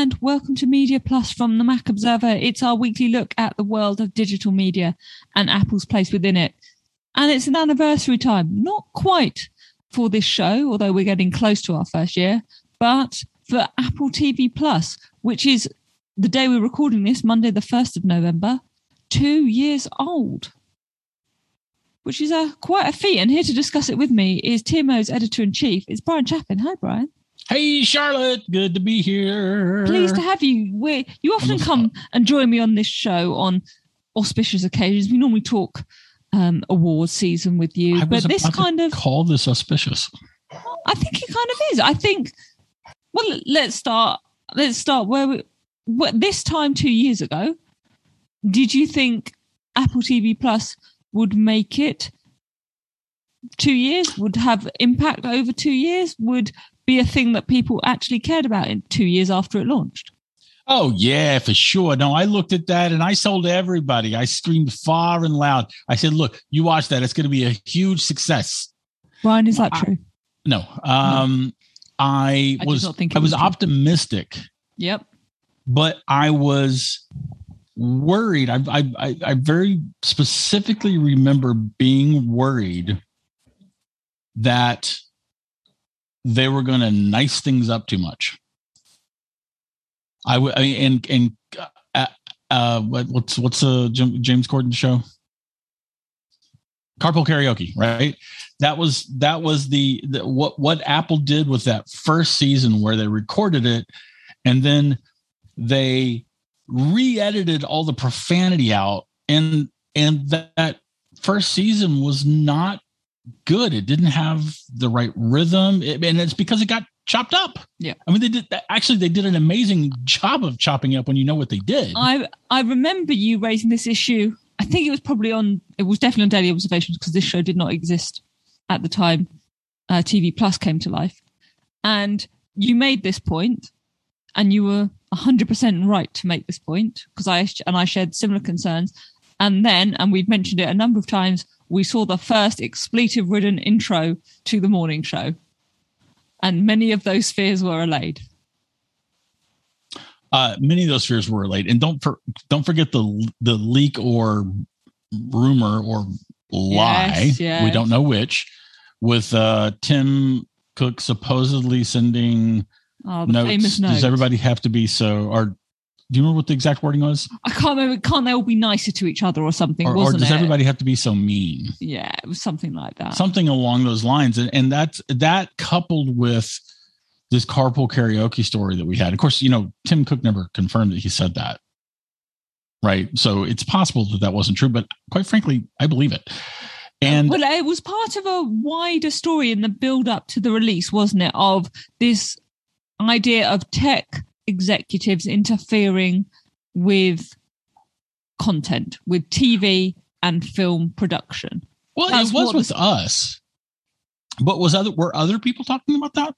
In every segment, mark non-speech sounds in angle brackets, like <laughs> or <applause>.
and welcome to Media Plus from the Mac Observer. It's our weekly look at the world of digital media and Apple's place within it. And it's an anniversary time, not quite for this show, although we're getting close to our first year, but for Apple TV Plus, which is the day we're recording this, Monday, the 1st of November, two years old, which is a quite a feat. And here to discuss it with me is TMO's editor in chief. It's Bryan Chaffin. Hi, Brian. Hey, Charlotte. Good to be here. Pleased to have you. we you often come and join me on this show on auspicious occasions. We normally talk um, awards season with you, but this kind of call this auspicious. I think it kind of is. I think. Well, let's start. Let's start where we. this time two years ago, did you think Apple TV Plus would make it two years? Would have impact over two years? Would be a thing that people actually cared about in two years after it launched. Oh yeah, for sure. No, I looked at that and I sold everybody. I screamed far and loud. I said, "Look, you watch that. It's going to be a huge success." Ryan, is that true? No. Um, no. I, I was I was, was optimistic. Yep. But I was worried. I, I I very specifically remember being worried that they were going to nice things up too much. I would, and and uh, uh, what's what's a James Corden show? Carpool karaoke, right? That was that was the, the what what Apple did with that first season where they recorded it, and then they re-edited all the profanity out, and and that, that first season was not good. It didn't have the right rhythm, it, and it's because it got chopped up. Yeah, I mean, they did actually they did an amazing job of chopping up when you know what they did. I I remember you raising this issue. I think it was probably on. It was definitely on Daily Observations because this show did not exist at the time. Uh, TV Plus came to life, and you made this point, and you were hundred percent right to make this point because I and I shared similar concerns. And then, and we've mentioned it a number of times, we saw the first expletive ridden intro to the morning show. And many of those fears were allayed. Uh, many of those fears were allayed. And don't for, don't forget the the leak or rumor or lie. Yes, yes. We don't know which. With uh, Tim Cook supposedly sending oh, notes. Does everybody have to be so? Or do you remember what the exact wording was? I can't remember. Can't they all be nicer to each other or something? Or, or does it? everybody have to be so mean? Yeah, it was something like that. Something along those lines, and, and that's that coupled with this carpool karaoke story that we had. Of course, you know Tim Cook never confirmed that he said that, right? So it's possible that that wasn't true, but quite frankly, I believe it. And well, it was part of a wider story in the build up to the release, wasn't it? Of this idea of tech executives interfering with content, with TV and film production. Well, That's it was with us. But was other were other people talking about that?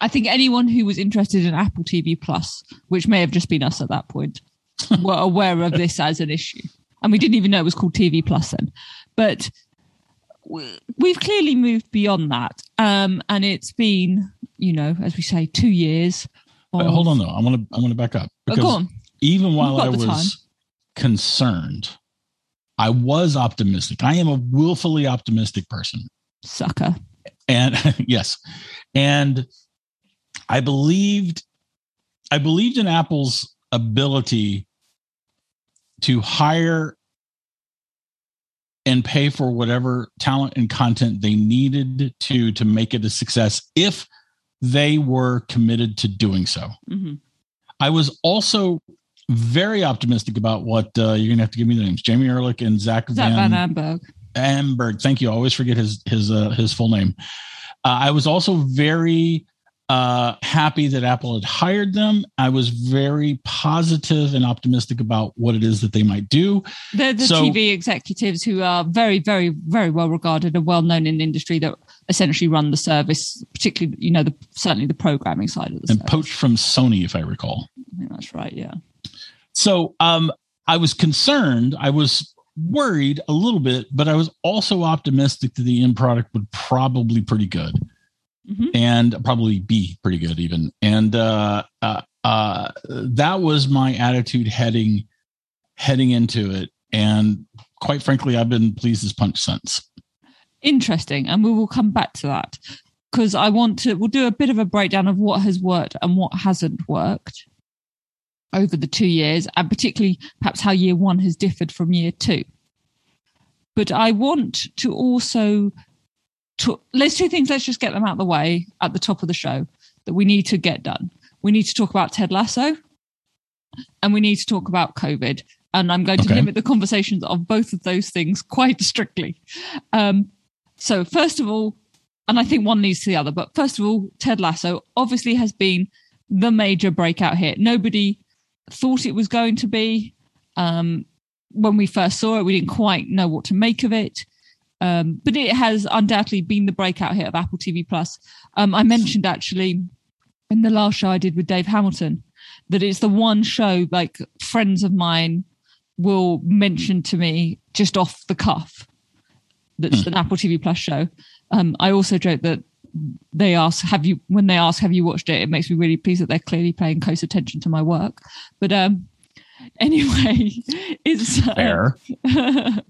I think anyone who was interested in Apple TV Plus, which may have just been us at that point, <laughs> were aware of this as an issue. And we didn't even know it was called TV Plus then. But we've clearly moved beyond that. Um, and it's been, you know, as we say, two years Wait, hold on though. I want to I want to back up oh, because even while I was time. concerned, I was optimistic. I am a willfully optimistic person. Sucker. And <laughs> yes. And I believed I believed in Apple's ability to hire and pay for whatever talent and content they needed to to make it a success if they were committed to doing so. Mm-hmm. I was also very optimistic about what uh, you're going to have to give me the names: Jamie Erlicht and Zach, Zach Van, Van Amburg. Amburg. Thank you. I always forget his his uh, his full name. Uh, I was also very uh, happy that Apple had hired them. I was very positive and optimistic about what it is that they might do. They're the so, TV executives who are very, very, very well regarded and well known in the industry that essentially run the service, particularly, you know, the certainly the programming side of the and service. poached from Sony, if I recall. I that's right. Yeah. So um, I was concerned. I was worried a little bit, but I was also optimistic that the end product would probably pretty good mm-hmm. and probably be pretty good even. And uh, uh, uh, that was my attitude heading heading into it, and quite frankly, I've been pleased as punch since. Interesting, and we will come back to that because I want to. We'll do a bit of a breakdown of what has worked and what hasn't worked over the two years, and particularly perhaps how year one has differed from year two. But I want to also to, let's two things. Let's just get them out of the way at the top of the show that we need to get done. We need to talk about Ted Lasso, and we need to talk about COVID. And I'm going to Okay. limit the conversations of both of those things quite <laughs> strictly. Um, so, first of all, and I think one leads to the other, but first of all, Ted Lasso obviously has been the major breakout hit. Nobody thought it was going to be. Um, when we first saw it, we didn't quite know what to make of it. Um, but it has undoubtedly been the breakout hit of Apple TV Plus. Um, I mentioned actually in the last show I did with Dave Hamilton that it's the one show like friends of mine will mention to me just off the cuff that's an Apple TV Plus show. Um, I also joke that they ask, "Have you?" When they ask, "Have you watched it?" It makes me really pleased that they're clearly paying close attention to my work. But um, <laughs> anyway, <laughs> it's uh, Fair. <laughs>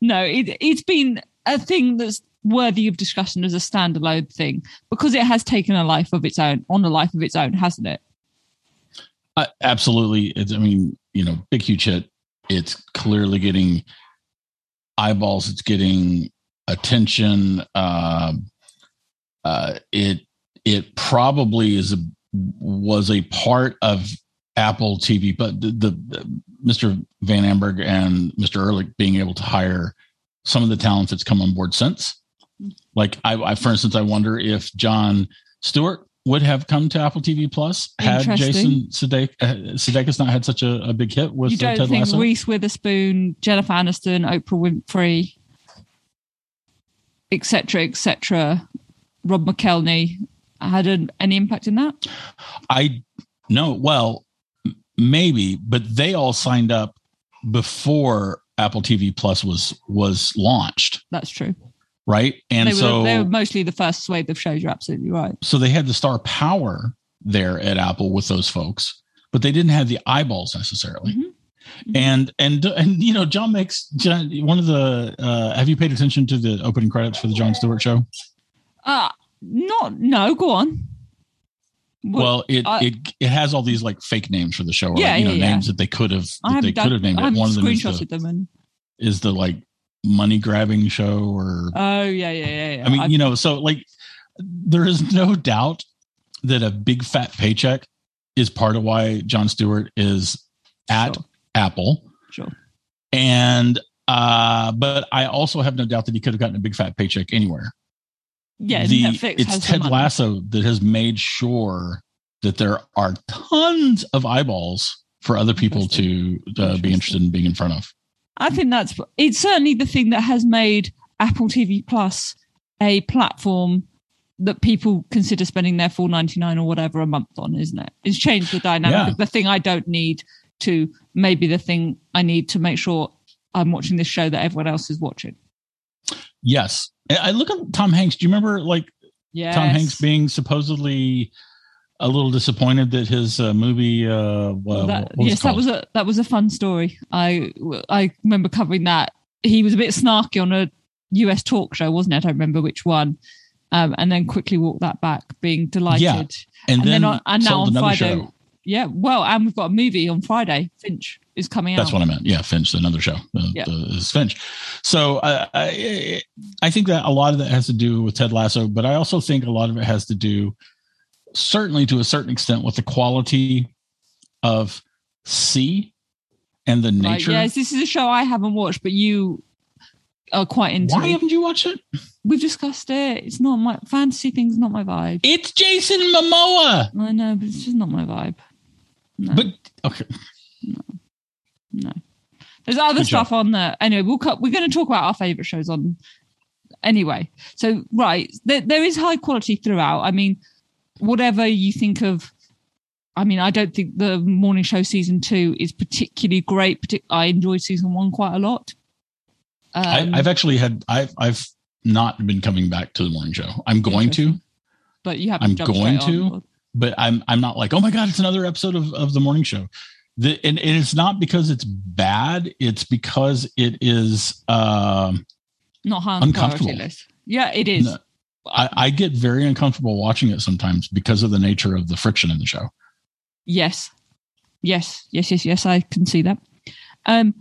no, it, it's been a thing that's worthy of discussion as a standalone thing because it has taken a life of its own, on a life of its own, hasn't it? Uh, absolutely. It's, I mean, you know, big huge hit. It's clearly getting eyeballs. It's getting attention. Um uh, it it probably is a was a part of Apple TV, but the, the Mr. Van Amburg and Mr. Erlicht being able to hire some of the talent that's come on board since. Like I, I for instance, I wonder if Jon Stewart would have come to Apple TV Plus had. Jason uh, Sudeikis not had such a, a big hit with you uh, don't Ted think Lasso. Reese Witherspoon, Jennifer Aniston, Oprah Winfrey, etc., etc., Rob McElhenney had an, any impact in that? I no, well, maybe, but they all signed up before Apple TV Plus was was launched, That's true. Right? And they, so were, they were mostly the first swathe of shows. You're absolutely right. so they had the star power there at Apple with those folks, but they didn't have the eyeballs necessarily. Mhm. Mhm. And and and you know, John makes John, one of the. Uh, have you paid attention to the opening credits for the Jon Stewart show? Uh, not, no, go on. What- well, it I- it it has all these like fake names for the show, or Yeah, like, you know, yeah, yeah. names that they could have that they could have named I it. One of them is the, them. And, is the like money grabbing show, or oh, yeah, yeah, yeah. yeah. I mean, I've- you know, so like there is no doubt that a big fat paycheck is part of why Jon Stewart is at Sure. Apple. Sure. And uh, but I also have no doubt that he could have gotten a big fat paycheck anywhere. yeah, the Netflix it's Ted. Lasso that has made sure that there are tons of eyeballs for other people to uh, be interested in being in front of. I think that's it's certainly the thing that has made Apple TV Plus a platform that people consider spending their four ninety nine or whatever a month on, isn't it? It's changed the dynamic Yeah. of the thing I don't need to maybe the thing I need to make sure I'm watching this show that everyone else is watching. Yes, I I look at Tom Hanks. Do you remember like Yeah, Tom Hanks being supposedly a little disappointed that his uh, movie. Uh, well, that, yes, that was a that was a fun story. I I remember covering that. He was a bit snarky on a US talk show, wasn't it? I don't remember which one. Um, and then quickly walked that back, being delighted. Yeah, and, and then, then on- and now on Friday- show. Yeah, well, and we've got a movie on Friday. Finch is coming That's out. That's what I meant. Yeah, Finch, another show. Uh, Yeah. uh, is Finch. So uh, I, I think that a lot of that has to do with Ted Lasso, but I also think a lot of it has to do, certainly to a certain extent, with the quality of See and the Right, nature. yes, this is a show I haven't watched, but you are quite into. It. Why haven't you watched it? We've discussed it. It's not my fantasy thing's not my vibe. It's Jason Momoa. I know, but it's just not my vibe. No, But okay, no. There's other Good stuff on there. Anyway, we'll cut. We're going to talk about our favorite shows on. Anyway, so right, there, there is high quality throughout. I mean, whatever you think of. I mean, I don't think the morning show season two is particularly great. Partic- I enjoyed season one quite a lot. Um, I, I've actually had I've I've not been coming back to the morning show. I'm going to. but you have I'm going to. on. but I'm I'm not like, oh my god, it's another episode of, of the morning show. The, and, and it's not because it's bad, it's because it is um Not high on the priority Uncomfortable. list. Yeah, it is. No. I, I get very uncomfortable watching it sometimes because of the nature of the friction in the show. Yes. Yes, yes, yes, yes, I can see that. Um,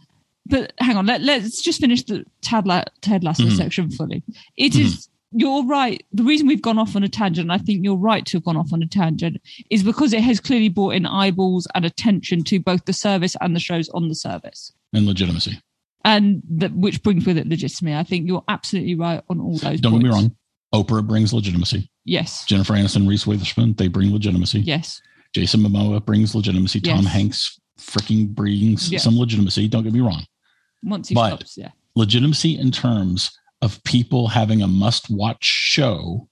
but hang on, let, let's just finish the Ted, La- Ted Lasso Mhm. section fully. It is, you're right. The reason we've gone off on a tangent, I think you're right to have gone off on a tangent, is because it has clearly brought in eyeballs and attention to both the service and the shows on the service. And legitimacy. And that, which brings with it legitimacy. I think you're absolutely right on all those. Don't get me points. wrong. Oprah brings legitimacy. Yes. Jennifer Aniston, Reese Witherspoon, they bring legitimacy. Yes. Jason Momoa brings legitimacy. Tom Hanks freaking brings Yeah. some legitimacy. Don't get me wrong. Once he But- stops, yeah. Legitimacy in terms of people having a must watch show.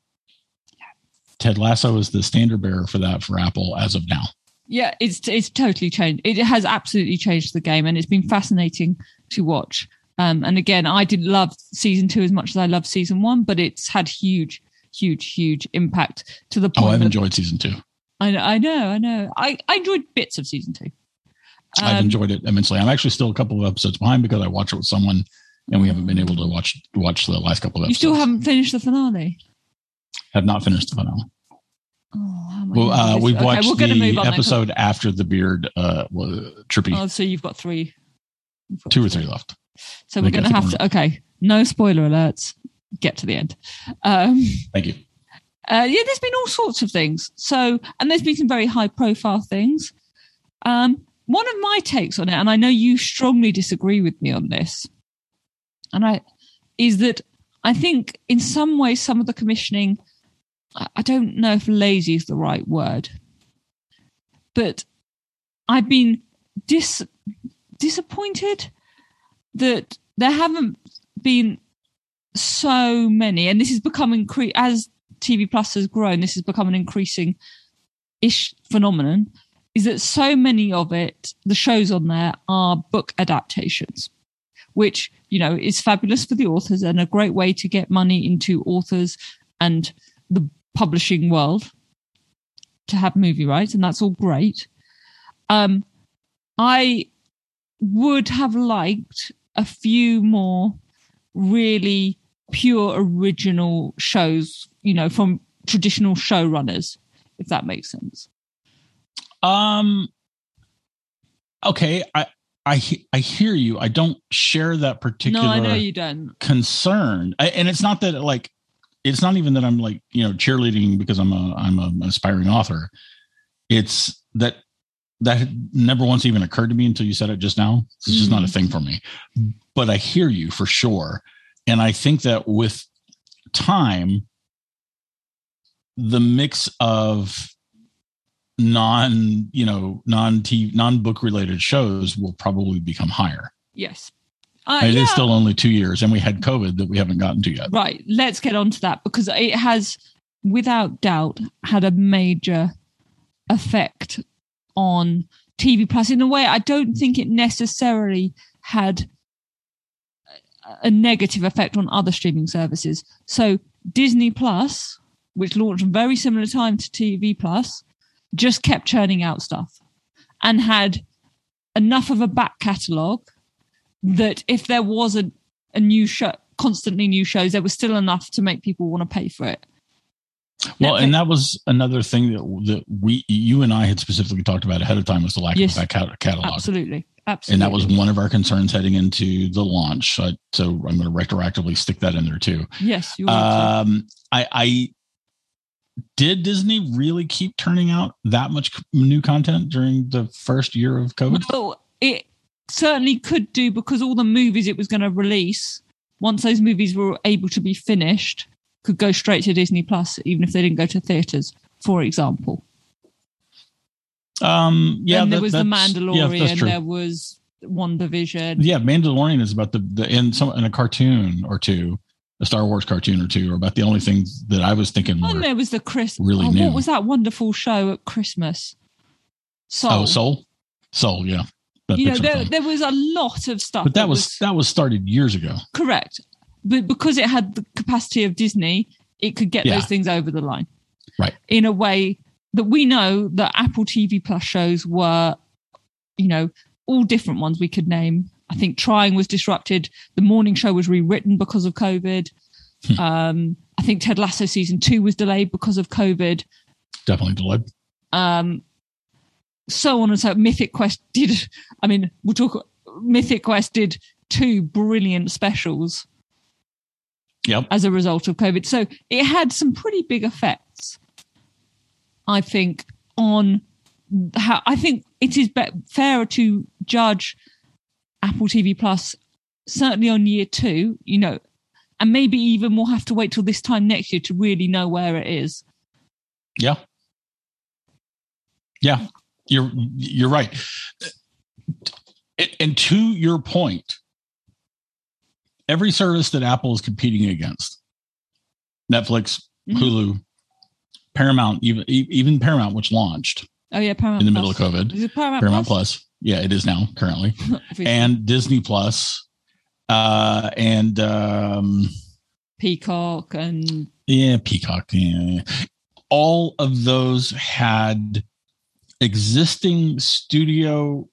Ted Lasso is the standard bearer for that for Apple as of now. Yeah, it's it's totally changed. It has absolutely changed the game, and it's been fascinating to watch. Um, and again, I didn't love season two as much as I loved season one, but it's had huge, huge, huge impact to the point. Oh, I've enjoyed season two. I know, I know, I know. I, I enjoyed bits of season two. I've Um, enjoyed it immensely. I'm actually still a couple of episodes behind because I watch it with someone and we haven't been able to watch watch the last couple of episodes. You still haven't finished the finale. have not finished the finale. Oh, Well, uh, we've Okay, watched the move on then. episode after the beard uh, was trippy. Oh, so you've got three. You've got two or three left. So we're going to have to. Okay, no spoiler alerts. Get to the end. Um, Thank you. uh, yeah, there's been all sorts of things. So, and there's been some very high profile things. Um, one of my takes on it, and I know you strongly disagree with me on this, and I is that I think in some ways some of the commissioning, I, I don't know if lazy is the right word, but I've been dis disappointed that there haven't been so many, and this is becoming cre- as TV Plus has grown, this has become an increasing ish phenomenon. Is that so many of it, the shows on there are book adaptations, which, you know, is fabulous for the authors and a great way to get money into authors and the publishing world to have movie rights, and that's all great. Um, I would have liked a few more really pure original shows, you know, from traditional showrunners, if that makes sense. Um. Okay, I I I hear you. I don't share that particular No, I know you don't. concern, I, and it's not that like it's not even that I'm like you know cheerleading because I'm a I'm an aspiring author. It's that that never once even occurred to me until you said it just now. It's just not a Mhm. thing for me. But I hear you for sure, and I think that with time, the mix of non you know non non book related shows will probably become higher. Yes. Uh, it is yeah. still only two years, and we had COVID that we haven't gotten to yet. Right. Let's get on to that because it has, without doubt, had a major effect on TV Plus in a way I don't think it necessarily had a- negative effect on other streaming services. So Disney Plus, which launched very similar time to TV Plus, just kept churning out stuff and had enough of a back catalogue that if there was a, a new show, constantly new shows, there was still enough to make people want to pay for it. Well, and that was another thing that that we, you and I had specifically talked about ahead of time was the lack Yes. of a back catalog, absolutely, absolutely, and that was one of our concerns heading into the launch. So, so I'm going to retroactively stick that in there too. yes. Um, I, I did Disney really keep turning out that much new content during the first year of COVID? well, it certainly could do because all the movies it was going to release, once those movies were able to be finished, could go straight to Disney Plus, even if they didn't go to theaters. For example, Um, yeah, and there that- was the Mandalorian, Yeah, there was WandaVision. yeah, Mandalorian is about the the in some in a cartoon or two, a Star Wars cartoon or two, are about the only things that I was thinking And there was the Chris. really oh. What was that wonderful show at Christmas? Soul. oh Soul, Soul, yeah. That you know, there, there was a lot of stuff. but that was that was started years ago. correct. But because it had the capacity of Disney, it could get Yeah. those things over the line. Right. In a way that we know that Apple TV Plus shows were, you know, all different ones we could name. I think Trying was disrupted. The morning show was rewritten because of COVID. um, I think Ted Lasso season two was delayed because of COVID. Definitely delayed. Um, so on and so. Mythic Quest did. I mean, we'll talk. Mythic Quest did two brilliant specials Yep. as a result of COVID. So it had some pretty big effects, I think, on how I think it is be- fairer to judge Apple TV Plus certainly on year two, you know, and maybe even we'll have to wait till this time next year to really know where it is. Yeah. Yeah. You're you're right. And- And to your point, every service that Apple is competing against, Netflix, Mhm. Hulu, Paramount, even even Paramount, which launched Oh yeah, Paramount in the middle of COVID, Is it Paramount, Paramount Plus? Plus. Yeah, it is now currently, <laughs> and Disney Plus, uh, and um, Peacock and Yeah, Peacock. Yeah. All of those had existing studio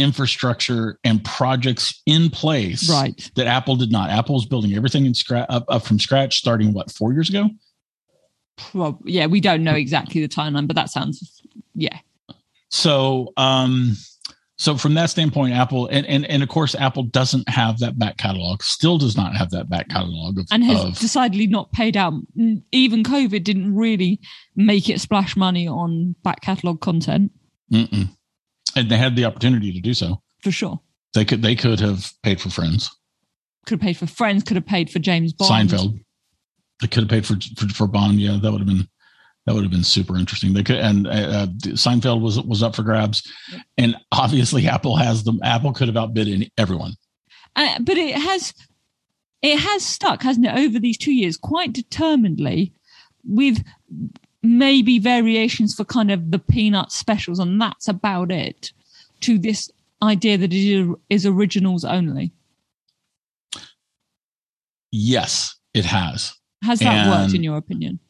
infrastructure and projects in place right. that Apple did not. Apple Apple's building everything in scratch up, up from scratch starting what four years ago. Prob- yeah, we don't know exactly the timeline, but that sounds yeah. So, um, so from that standpoint, Apple and, and and of course, Apple doesn't have that back catalog. Still does not have that back catalog of, and has of decidedly not paid out. Even COVID didn't really make it splash money on back catalog content mm-mm. And they had the opportunity to do so. for sure. They could they could have paid for Friends. Could have paid for Friends. Could have paid for James Bond. Seinfeld. They could have paid for, for for Bond. Yeah, that would have been that would have been super interesting. They could and uh, Seinfeld was was up for grabs, and obviously Apple has them. Apple could have outbid any, everyone. Uh, but it has it has stuck, hasn't it, over these two years quite determinedly, with maybe variations for kind of the peanut specials, and that's about it. To this idea that it is originals only. Yes, it has. Has that worked in your opinion?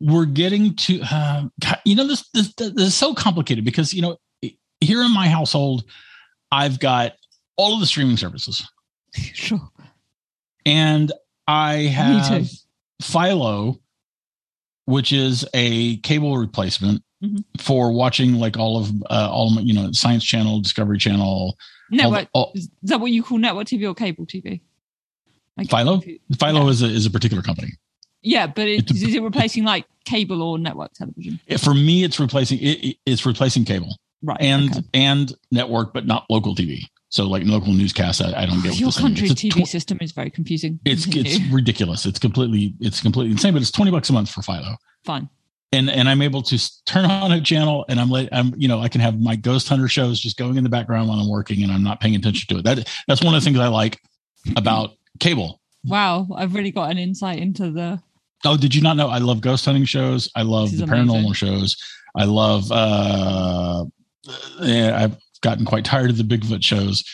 We're getting to uh, you know this, this this is so complicated because you know here in my household, I've got all of the streaming services, <laughs> sure. and I have Philo, which is a cable replacement Mhm. for watching like all of uh, all you know Science Channel, Discovery Channel. all the- all- Is that what you call network TV or cable TV? Like, Philo? Philo Yeah. is a is a particular company. Yeah, but it, It's is it replacing like cable or network television? It- for me, it's replacing it, it- it's replacing cable Right. and okay. and network, but not local TV. So like local newscasts, I, I don't get. what your country's TV tw- system is very confusing. it's <laughs> it's ridiculous. It's completely it's completely insane. But it's twenty bucks a month for Philo. fine. and and I'm able to turn on a channel and I'm like I'm you know I can have my ghost hunter shows just going in the background while I'm working and I'm not paying attention to it. That that's one of the things I like about cable. Wow, I've really got an insight into the. Oh, did you not know I love ghost hunting shows? I love the is paranormal amazing. shows. I love uh yeah, I've gotten quite tired of the Bigfoot shows.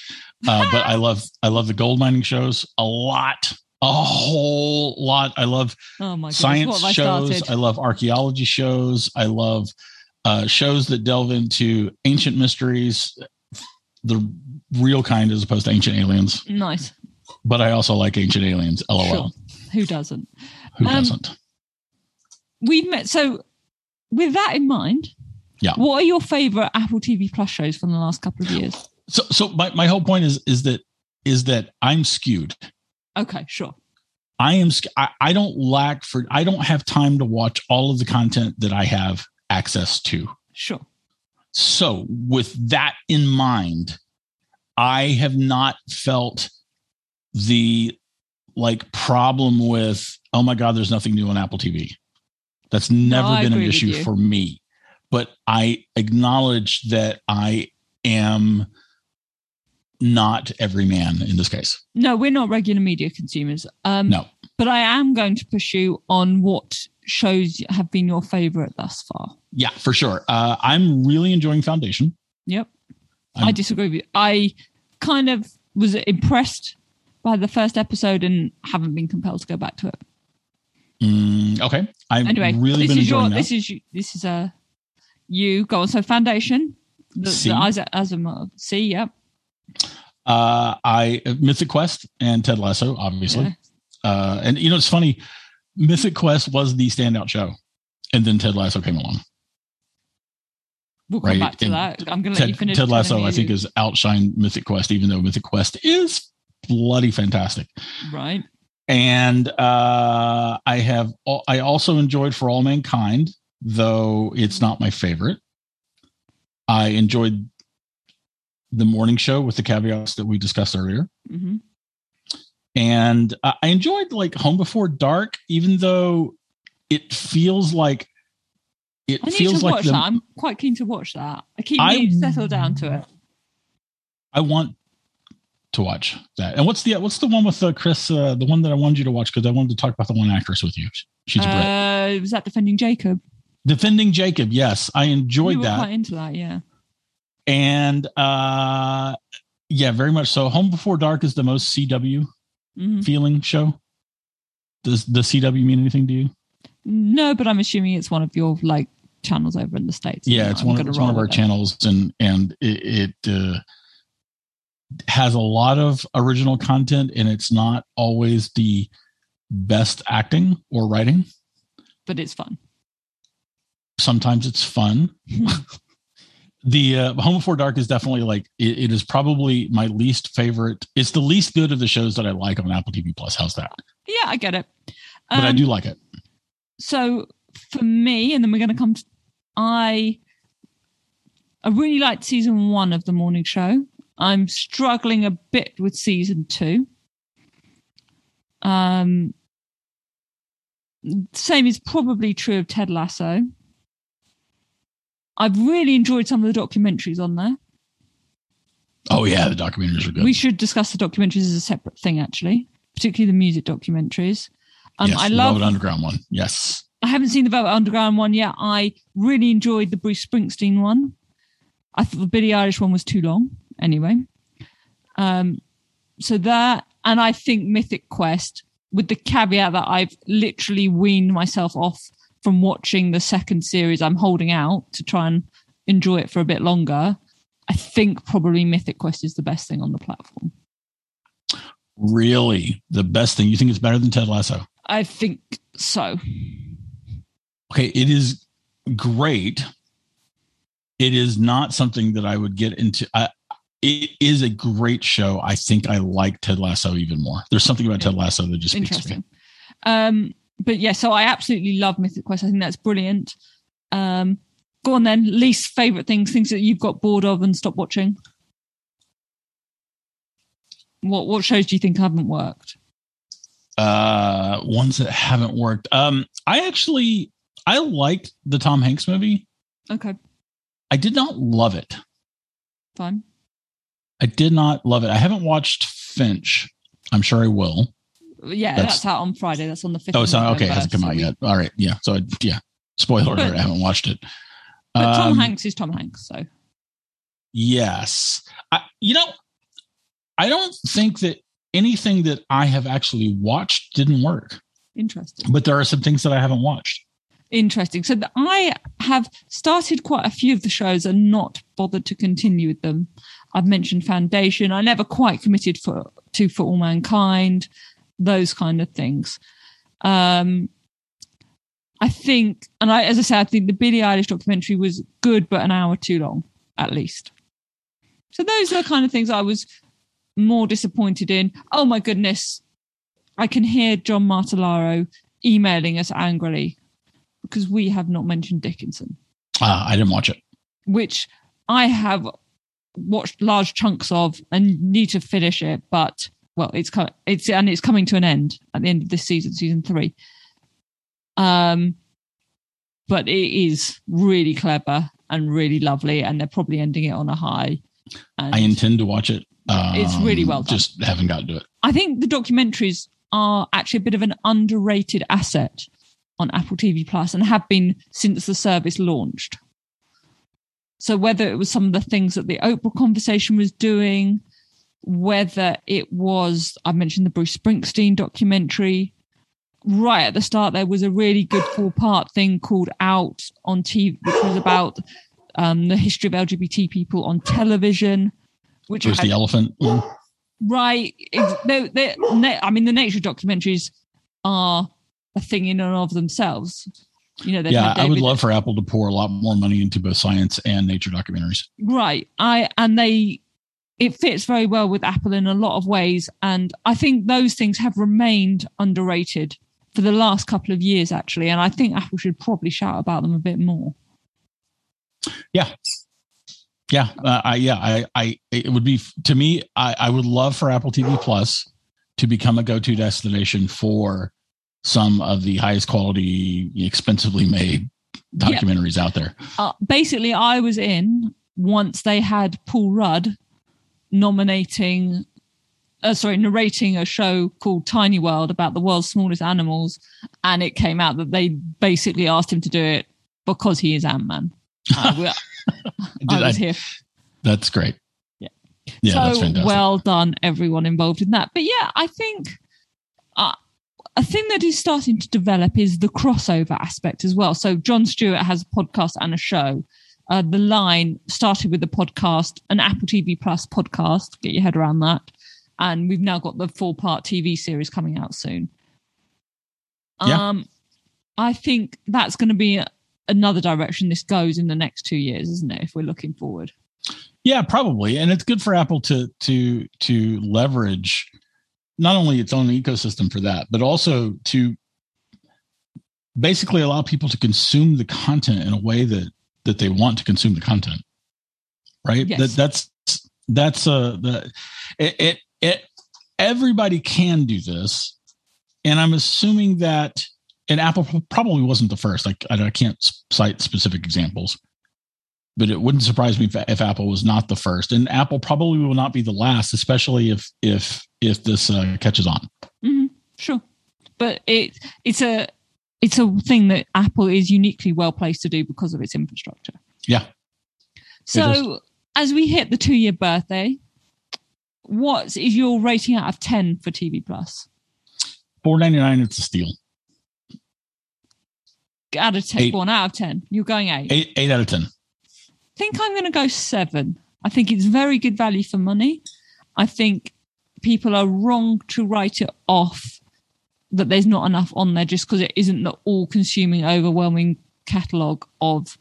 Uh, but I <laughs> love I love the gold mining shows a lot. A whole lot. I love Oh my science what I shows. I love archaeology shows. I love uh, shows that delve into ancient mysteries, the real kind as opposed to ancient aliens. nice. But I also like ancient aliens. LOL. Sure. Who doesn't? Who Um, doesn't? We've met. So, with that in mind, Yeah. What are your favorite Apple TV Plus shows from the last couple of years? So, so my, my whole point is is that is that I'm skewed. Okay, sure. I am. I, I don't lack for. I don't have time to watch all of the content that I have access to. Sure. So, with that in mind, I have not felt the like problem with, oh my God, there's nothing new on Apple TV. That's never I been an issue for me. But I acknowledge that I am not every man in this case. No, we're not regular media consumers. Um, No. But I am going to push you on what shows have been your favorite thus far. Yeah, for sure. Uh, I'm really enjoying Foundation. Yep. i I'm- disagree with you. I kind of was impressed by the first episode and haven't been compelled to go back to it. Mm, okay, I've Anyway, really this been is your enjoying that. this is this is a you go on. So Foundation, the, C. the Isaac Asimov. C, yep. Uh, I Mythic Quest and Ted Lasso, obviously. Yeah. Uh, and you know, it's funny. Mythic Quest was the standout show, and then Ted Lasso came along. We'll come Right, back to and that. I'm going to let you Ted, finish. Ted Lasso, I think, is outshined Mythic Quest, even though Mythic Quest is bloody fantastic. right. And uh, I have, I also enjoyed For All Mankind, though it's not my favorite. I enjoyed the morning show with the caveats that we discussed earlier. hmm and I enjoyed like Home Before Dark, even though it feels like it I feels like watch the, that. I'm quite keen to watch that. I keep I- settle down to it. I want to watch that. And what's the what's the one with uh, Chris? Uh, the one that I wanted you to watch because I wanted to talk about the one actress with you. She's a Brit. Uh, was that defending Jacob? Defending Jacob. Yes, I You enjoyed were that, quite into that, yeah. and uh, yeah, very much so. Home Before Dark is the most CW hmm feeling show. Does the CW mean anything to you? No, but I'm assuming it's one of your like channels over in the states. yeah it's one, gonna it's one of our it. channels and and it, it uh, has a lot of original content and it's not always the best acting or writing but it's fun. Sometimes it's fun <laughs> the uh, home before dark is definitely like it, it is probably my least favorite it's the least good of the shows that i like on apple tv plus how's that Yeah, I get it. but i Um, do like it so for me, and then we're going to come to, I, I really liked season one of the morning show. I'm struggling a bit with season two. Um, same is probably true of Ted Lasso. I've really enjoyed some of the documentaries on there. oh yeah the documentaries are good We should discuss the documentaries as a separate thing, actually, particularly the music documentaries. Um, yes, I the love Velvet underground one yes I haven't seen the Velvet Underground one yet. I really enjoyed the Bruce Springsteen one. I thought the Billie Eilish one was too long. Anyway, um, so that and I think Mythic Quest, with the caveat that I've literally weaned myself off from watching the second series. I'm holding out to try and enjoy it for a bit longer. I think probably Mythic Quest is the best thing on the platform. really the best thing you think it's better than ted lasso I think so. okay, it is great. It is not something that I would get into. I, it is a great show. I think I like Ted Lasso even more. There's something about Ted Lasso that just speaks to me. Um, but yeah, so I absolutely love Mythic Quest. I think that's brilliant. Um, go on then. Least favorite things, things that you've got bored of and stopped watching. What what shows do you think haven't worked? Uh, ones that haven't worked. Um, I actually I liked the Tom Hanks movie. Okay, I did not love it. fine. I did not love it. I haven't watched Finch. I'm sure I will. Yeah, That's- that's, out on Friday. That's on the fifth. Oh, it's not okay. It hasn't come so out we- yet. All right. Yeah. So I, yeah. Spoiler alert. I haven't watched it. <laughs> But Tom Um, Hanks is Tom Hanks, so Yes. I, you know, I don't think that anything that I have actually watched didn't work, interesting. but there are some things that I haven't watched. Interesting. So I have started quite a few of the shows and not bothered to continue with them. I've mentioned Foundation. I never quite committed for to For All Mankind, those kind of things. Um, I think, and I, as I said, I think the Billie Eilish documentary was good, but an hour too long, at least. So those are the kind of things I was more disappointed in. Oh my goodness, I can hear John Martellaro emailing us angrily because we have not mentioned Dickinson, Uh, I didn't watch it. which I have watched large chunks of and need to finish it. But well, it's co- it's and it's coming to an end at the end of this season, season three. Um, but it is really clever and really lovely, and they're probably ending it on a high. And I intend to watch it. Um, It's really well done. Just haven't got to it. I think the documentaries are actually a bit of an underrated asset on Apple TV Plus and have been since the service launched. So whether it was some of the things that the Oprah conversation was doing, whether it was I mentioned the Bruce Springsteen documentary right at the start there was a really good four part thing called Out on TV, which was about um, the history of LGBT people on television. Which was the elephant? right? No, I mean the nature documentaries are a thing in and of themselves. You know, Yeah, I would love for Apple to pour a lot more money into both science and nature documentaries. right i and they it fits very well with apple in a lot of ways and i think those things have remained underrated for the last couple of years actually and i think apple should probably shout about them a bit more Yeah, uh, I yeah, I I it would be to me. I I would love for Apple TV Plus to become a go-to destination for some of the highest quality, expensively made Yeah. documentaries out there. uh, basically i was in once they had paul rudd nominating uh, sorry narrating a show called tiny world about the world's smallest animals and it came out that they basically asked him to do it because he is ant-man <laughs> uh, we- I was I- here That's great. Yeah. yeah, so that's fantastic. well done, everyone involved in that. But yeah, I think uh, a thing that is starting to develop is the crossover aspect as well. So Jon Stewart has a podcast and a show. Uh, the line started with the podcast, an Apple TV Plus podcast. Get your head around that. And we've now got the four part TV series coming out soon. Yeah. Um, I think that's going to be another direction this goes in the next two years, isn't it? If we're looking forward. Yeah, probably, and it's good for Apple to to to leverage not only its own ecosystem for that, but also to basically allow people to consume the content in a way that that they want to consume the content. Right. Yes. That that's that's a the it, it it everybody can do this, and I'm assuming that and Apple probably wasn't the first. Like I, I can't cite specific examples but it wouldn't surprise me if, if Apple was not the first, and Apple probably will not be the last, especially if if if this uh, catches on. hmm Sure, but it it's a it's a thing that Apple is uniquely well placed to do because of its infrastructure. Yeah. So as we hit the two year birthday, what is your rating out of ten for TV Plus? Four ninety nine, it's a steal. Out of ten, Eight. one out of ten. You're going eight. Eight eight out of ten. I think I'm going to go seven. I think it's very good value for money. I think people are wrong to write it off that there's not enough on there just because it isn't the all consuming, overwhelming catalogue of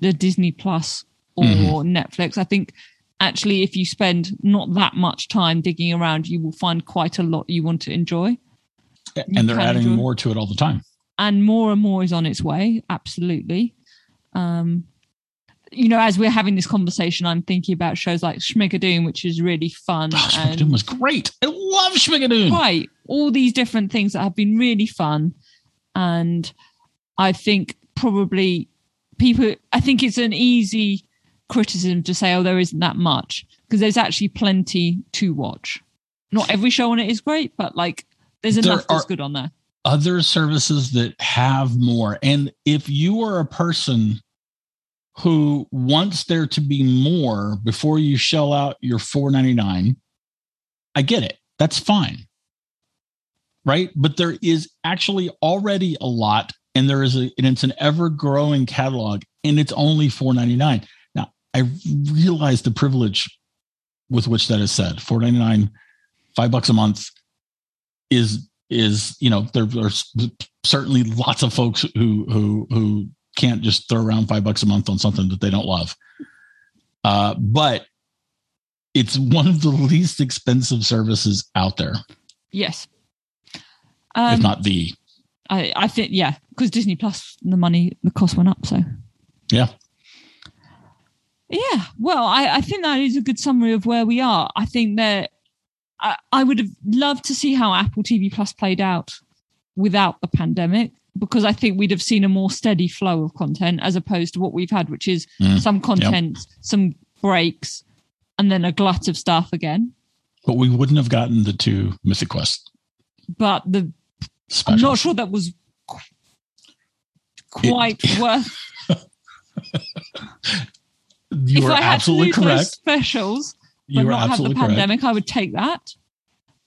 the Disney Plus or Mhm. Netflix. I think actually, if you spend not that much time digging around, you will find quite a lot you want to enjoy. You and they're adding enjoy- more to it all the time. and more and more is on its way absolutely um you know as we're having this conversation i'm thinking about shows like schmigadoon which is really fun Oh, and Schmigadoon was great. I love Schmigadoon. right all these different things that have been really fun and i think probably people i think it's an easy criticism to say oh there isn't that much because there's actually plenty to watch not every show on it is great but like there's There enough that's are- good on there Other services that have more, and if you are a person who wants there to be more before you shell out your four ninety nine, I get it. That's fine. Right. But there is actually already a lot, and there is a, and it's an ever growing catalog, and it's only four ninety nine. Now, I realize the privilege with which that is said. Four ninety nine, five bucks a month is is you know there are certainly lots of folks who who who can't just throw around five bucks a month on something that they don't love. Uh, but it's one of the <laughs> least expensive services out there, yes um, not the. I, I think yeah, because Disney Plus the money the cost went up, so Yeah. yeah. Well, I, I think that is a good summary of where we are. I think that I, I would have loved to see how Apple TV Plus played out without the pandemic, because I think we'd have seen a more steady flow of content as opposed to what we've had, which is Mm, some content, some breaks, and then a glut of stuff again. But we wouldn't have gotten the two Mythic Quest But the specials. I'm not sure that was qu- quite worth <laughs> You if are I had to absolutely correct. specials, but You not have the absolutely correct. pandemic, I would take that.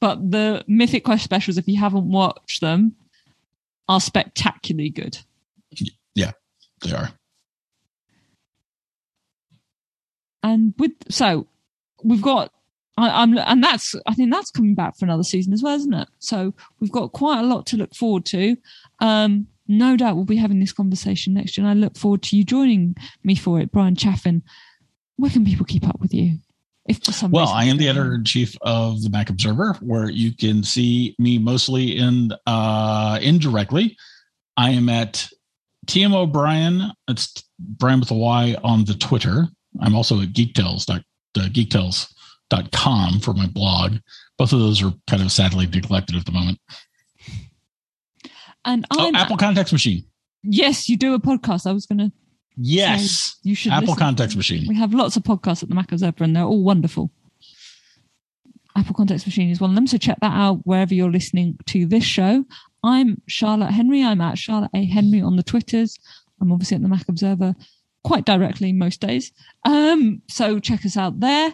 But the Mythic Quest specials, if you haven't watched them, are spectacularly good. Yeah, they are. And with so we've got I, am and that's I think that's coming back for another season as well, isn't it? So we've got quite a lot to look forward to. Um, no doubt we'll be having this conversation next year, and I look forward to you joining me for it, Bryan Chaffin. Where can people keep up with you? If for some well, I am the editor in chief of the Mac Observer, where you can see me mostly in uh, indirectly. I am at TMOBryan. It's Bryan with a Y on the Twitter. I'm also at geektales. Uh, geektales.com for my blog. Both of those are kind of sadly neglected at the moment. And oh, I'm oh, Apple Context Machine. Yes, you do a podcast. I was going to. Yes, you should. Apple Context Machine. We have lots of podcasts at the Mac Observer, and they're all wonderful. Apple Context Machine is one of them. So check that out wherever you're listening to this show. I'm Charlotte Henry. I'm at Charlotte A. Henry on the Twitters. I'm obviously at the Mac Observer quite directly most days. Um, so check us out there.